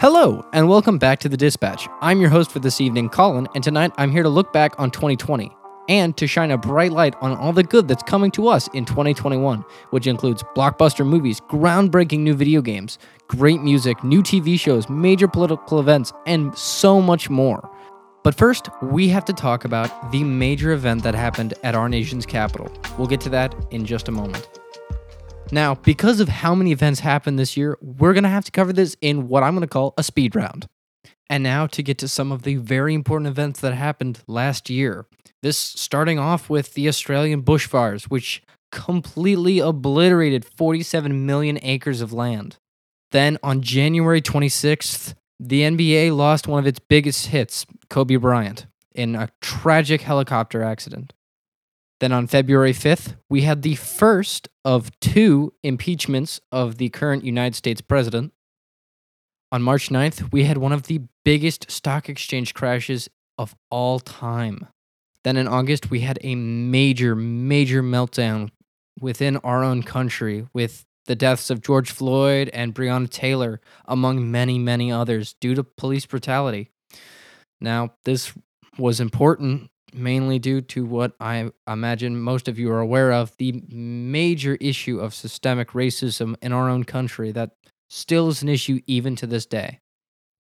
Hello, and welcome back to the Dispatch. I'm your host for this evening, Colin, and tonight I'm here to look back on 2020 and to shine a bright light on all the good that's coming to us in 2021, which includes blockbuster movies, groundbreaking new video games, great music, new TV shows, major political events, and so much more. But first, we have to talk about the major event that happened at our nation's capital. We'll get to that in just a moment. Now, because of how many events happened this year, we're going to have to cover this in what I'm going to call a speed round. And now to get to some of the very important events that happened last year. This starting off with the Australian bushfires, which completely obliterated 47 million acres of land. Then on January 26th, the NBA lost one of its biggest hits, Kobe Bryant, in a tragic helicopter accident. Then on February 5th, we had the first of two impeachments of the current United States president. On March 9th, we had one of the biggest stock exchange crashes of all time. Then in August, we had a major, major meltdown within our own country with the deaths of George Floyd and Breonna Taylor, among many, many others, due to police brutality. Now, this was important mainly due to what I imagine most of you are aware of the major issue of systemic racism in our own country that still is an issue even to this day.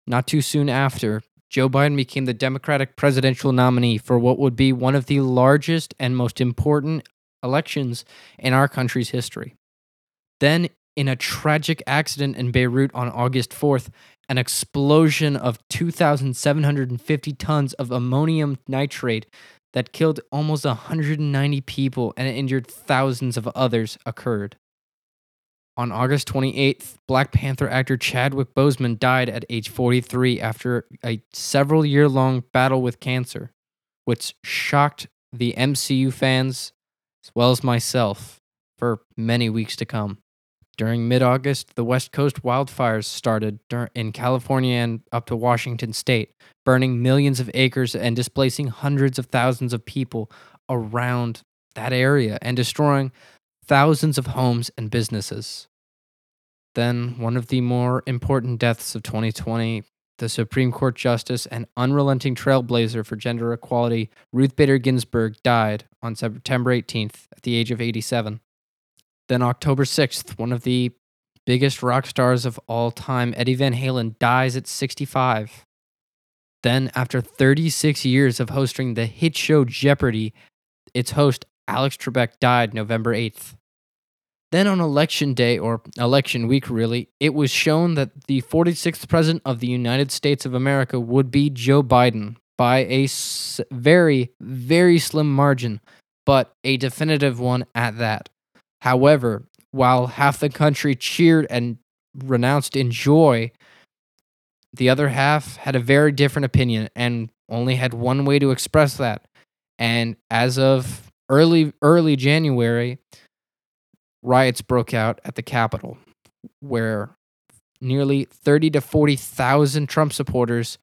Not too soon after, Joe Biden became the Democratic presidential nominee for what would be one of the largest and most important elections in our country's history. Then, in a tragic accident in Beirut on August 4th, an explosion of 2,750 tons of ammonium nitrate that killed almost 190 people and injured thousands of others occurred. On August 28th, Black Panther actor Chadwick Boseman died at age 43 after a several year long battle with cancer, which shocked the MCU fans as well as myself for many weeks to come. During mid August, the West Coast wildfires started in California and up to Washington state, burning millions of acres and displacing hundreds of thousands of people around that area and destroying thousands of homes and businesses. Then, one of the more important deaths of 2020, the Supreme Court Justice and unrelenting trailblazer for gender equality, Ruth Bader Ginsburg, died on September 18th at the age of 87. Then, October 6th, one of the biggest rock stars of all time, Eddie Van Halen, dies at 65. Then, after 36 years of hosting the hit show Jeopardy, its host, Alex Trebek, died November 8th. Then on election day, or election week really, it was shown that the 46th president of the United States of America would be Joe Biden by a very, very slim margin, but a definitive one at that. However, while half the country cheered and renounced in joy, the other half had a very different opinion and only had one way to express that. And as of early early January, riots broke out at the Capitol, where nearly 30 to 40,000 Trump supporters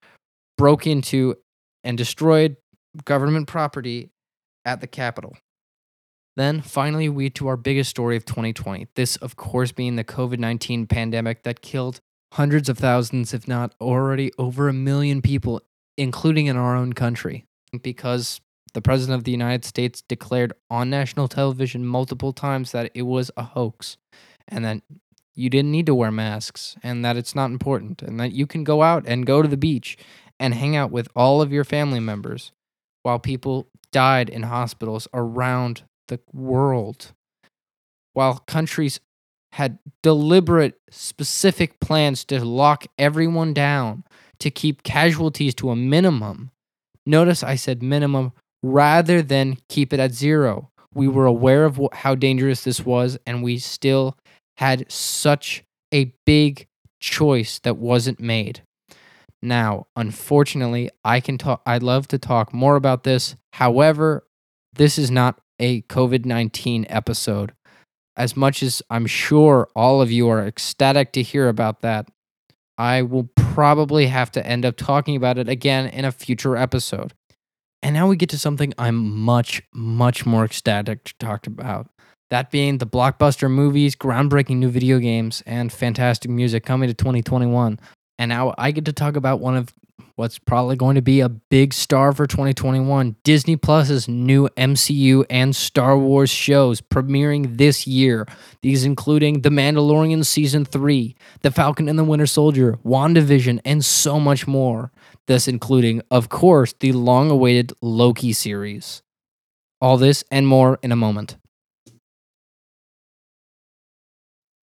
broke into and destroyed government property at the Capitol. Then finally, we to our biggest story of 2020. This, of course, being the COVID 19 pandemic that killed hundreds of thousands, if not already over a million people, including in our own country. Because the President of the United States declared on national television multiple times that it was a hoax and that you didn't need to wear masks and that it's not important and that you can go out and go to the beach and hang out with all of your family members while people died in hospitals around the world. While countries had deliberate, specific plans to lock everyone down to keep casualties to a minimum. Notice I said minimum rather than keep it at zero. We were aware of wh- how dangerous this was, and we still had such a big choice that wasn't made. Now, unfortunately, I can talk I'd love to talk more about this. However, this is not a COVID-19 episode. As much as I'm sure all of you are ecstatic to hear about that, I will probably have to end up talking about it again in a future episode. And now we get to something I'm much, much more ecstatic to talk about. That being the blockbuster movies, groundbreaking new video games, and fantastic music coming to 2021. And now I get to talk about one of what's probably going to be a big star for 2021 Disney Plus's new MCU and Star Wars shows premiering this year. These including The Mandalorian Season 3, The Falcon and the Winter Soldier, WandaVision, and so much more. This including, of course, the long awaited Loki series. All this and more in a moment.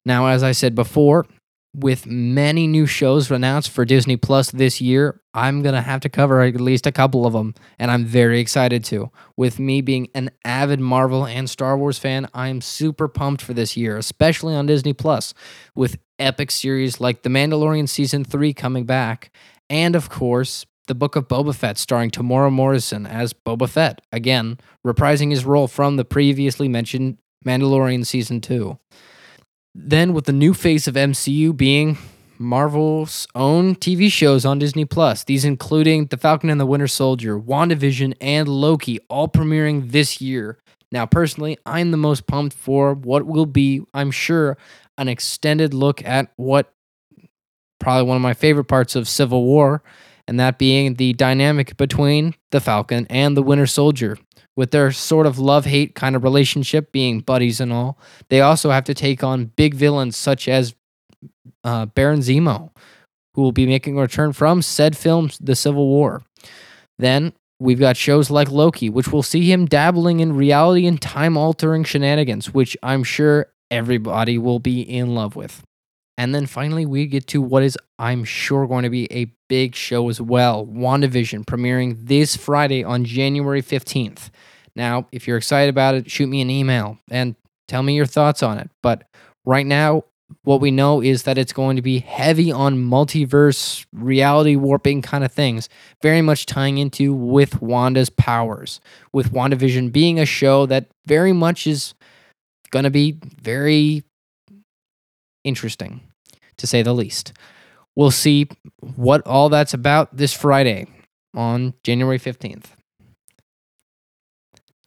Now, as I said before, with many new shows announced for Disney Plus this year, I'm going to have to cover at least a couple of them, and I'm very excited to. With me being an avid Marvel and Star Wars fan, I'm super pumped for this year, especially on Disney Plus, with epic series like The Mandalorian Season 3 coming back, and of course, the Book of Boba Fett starring Temuera Morrison as Boba Fett, again, reprising his role from the previously mentioned Mandalorian Season 2. Then, with the new face of MCU being Marvel's own TV shows on Disney Plus, these including The Falcon and the Winter Soldier, WandaVision, and Loki, all premiering this year. Now, personally, I'm the most pumped for what will be, I'm sure, an extended look at what probably one of my favorite parts of Civil War, and that being the dynamic between the Falcon and the Winter Soldier with their sort of love hate kind of relationship, being buddies and all, they also have to take on big villains such as uh, Baron Zemo, who will be making a return from said films, The Civil War. Then we've got shows like Loki, which will see him dabbling in reality and time altering shenanigans, which I'm sure everybody will be in love with. And then finally, we get to what is, I'm sure, going to be a big show as well WandaVision, premiering this Friday on January 15th. Now, if you're excited about it, shoot me an email and tell me your thoughts on it. But right now, what we know is that it's going to be heavy on multiverse, reality warping kind of things, very much tying into with Wanda's powers, with WandaVision being a show that very much is going to be very interesting, to say the least. We'll see what all that's about this Friday on January 15th.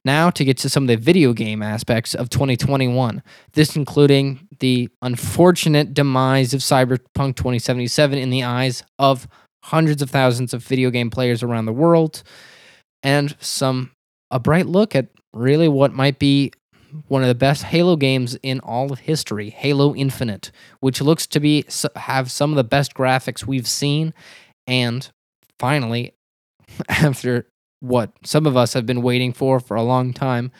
Now, to get to some of the video game aspects of 2021, this including the unfortunate demise of Cyberpunk 2077 in the eyes of hundreds of thousands of video game players around the world, and some a bright look at really what might be one of the best Halo games in all of history, Halo Infinite, which looks to be have some of the best graphics we've seen. And finally after what some of us have been waiting for for a long time,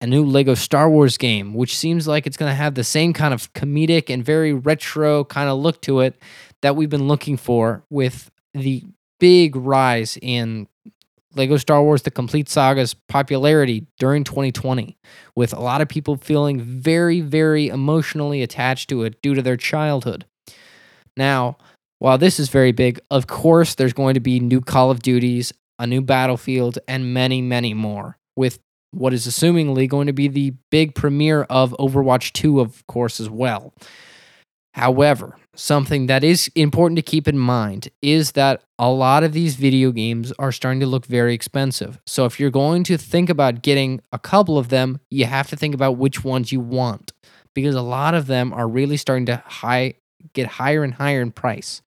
a new Lego Star Wars game, which seems like it's going to have the same kind of comedic and very retro kind of look to it that we've been looking for with the big rise in Lego Star Wars The Complete Saga's popularity during 2020, with a lot of people feeling very, very emotionally attached to it due to their childhood. Now, while this is very big, of course, there's going to be new Call of Duties, a new Battlefield, and many, many more, with what is assumingly going to be the big premiere of Overwatch 2, of course, as well. However, something that is important to keep in mind is that a lot of these video games are starting to look very expensive. So if you're going to think about getting a couple of them, you have to think about which ones you want because a lot of them are really starting to high get higher and higher in price.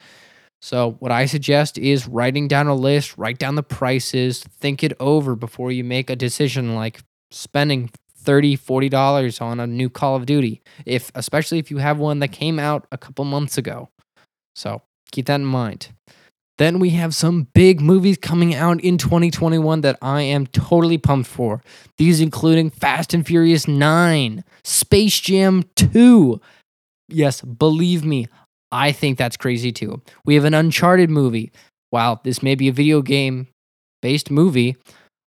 So what I suggest is writing down a list, write down the prices, think it over before you make a decision like spending 30 40 dollars on a new call of duty if especially if you have one that came out a couple months ago so keep that in mind then we have some big movies coming out in 2021 that I am totally pumped for. These including Fast and Furious 9, Space Jam 2. Yes, believe me, I think that's crazy too. We have an Uncharted movie. While this may be a video game based movie,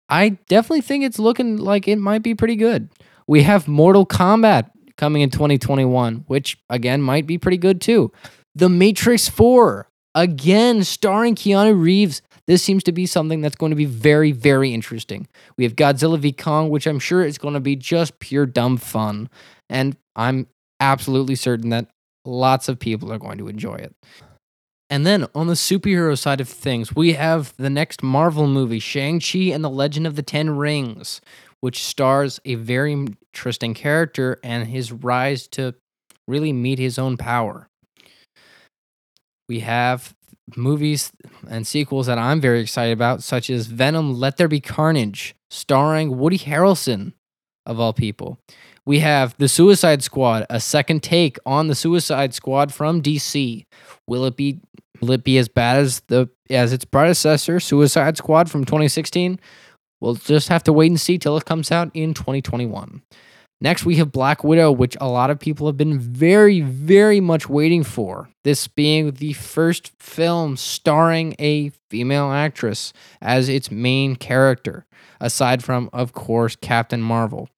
I definitely think it's looking like it might be pretty good. We have Mortal Kombat coming in 2021, which again might be pretty good too. The Matrix 4, again starring Keanu Reeves. This seems to be something that's going to be very, very interesting. We have Godzilla v. Kong, which I'm sure is going to be just pure dumb fun. And I'm absolutely certain that lots of people are going to enjoy it. And then on the superhero side of things, we have the next Marvel movie, Shang-Chi and the Legend of the Ten Rings, which stars a very interesting character and his rise to really meet his own power. We have movies and sequels that I'm very excited about, such as Venom Let There Be Carnage, starring Woody Harrelson, of all people. We have The Suicide Squad, a second take on The Suicide Squad from DC. Will it be will it be as bad as the as its predecessor, Suicide Squad from 2016? We'll just have to wait and see till it comes out in 2021. Next, we have Black Widow, which a lot of people have been very, very much waiting for. This being the first film starring a female actress as its main character, aside from, of course, Captain Marvel.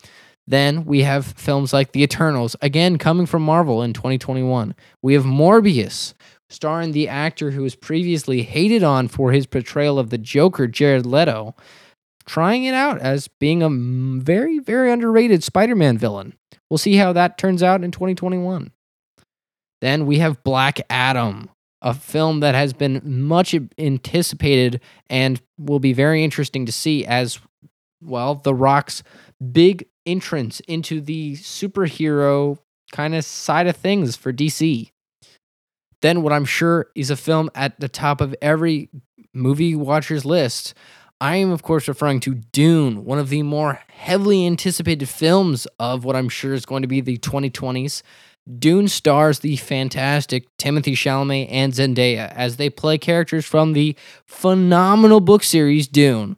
Then we have films like The Eternals, again coming from Marvel in 2021. We have Morbius, starring the actor who was previously hated on for his portrayal of the Joker, Jared Leto trying it out as being a very, very underrated Spider Man villain. We'll see how that turns out in 2021. Then we have Black Adam, a film that has been much anticipated and will be very interesting to see as, well, The Rock's big entrance into the superhero kind of side of things for DC. Then, what I'm sure is a film at the top of every movie watcher's list I am, of course, referring to Dune, one of the more heavily anticipated films of what I'm sure is going to be the 2020s. Dune stars the fantastic Timothy Chalamet and Zendaya as they play characters from the phenomenal book series Dune.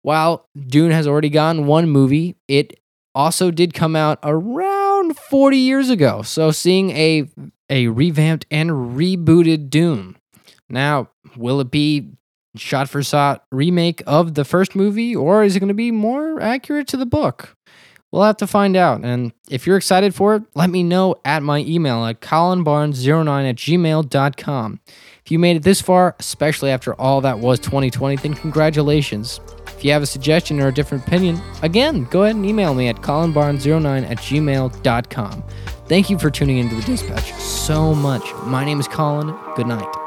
While Dune has already gotten one movie, it also did come out around 40 years ago. So seeing a a revamped and rebooted Dune. Now, will it be shot for shot remake of the first movie, or is it going to be more accurate to the book? We'll have to find out. And if you're excited for it, let me know at my email at colinbarnes09 at gmail.com. If you made it this far, especially after all that was 2020, then congratulations. If you have a suggestion or a different opinion, again, go ahead and email me at colinbarnes09 at gmail.com. Thank you for tuning into the dispatch so much. My name is Colin. Good night.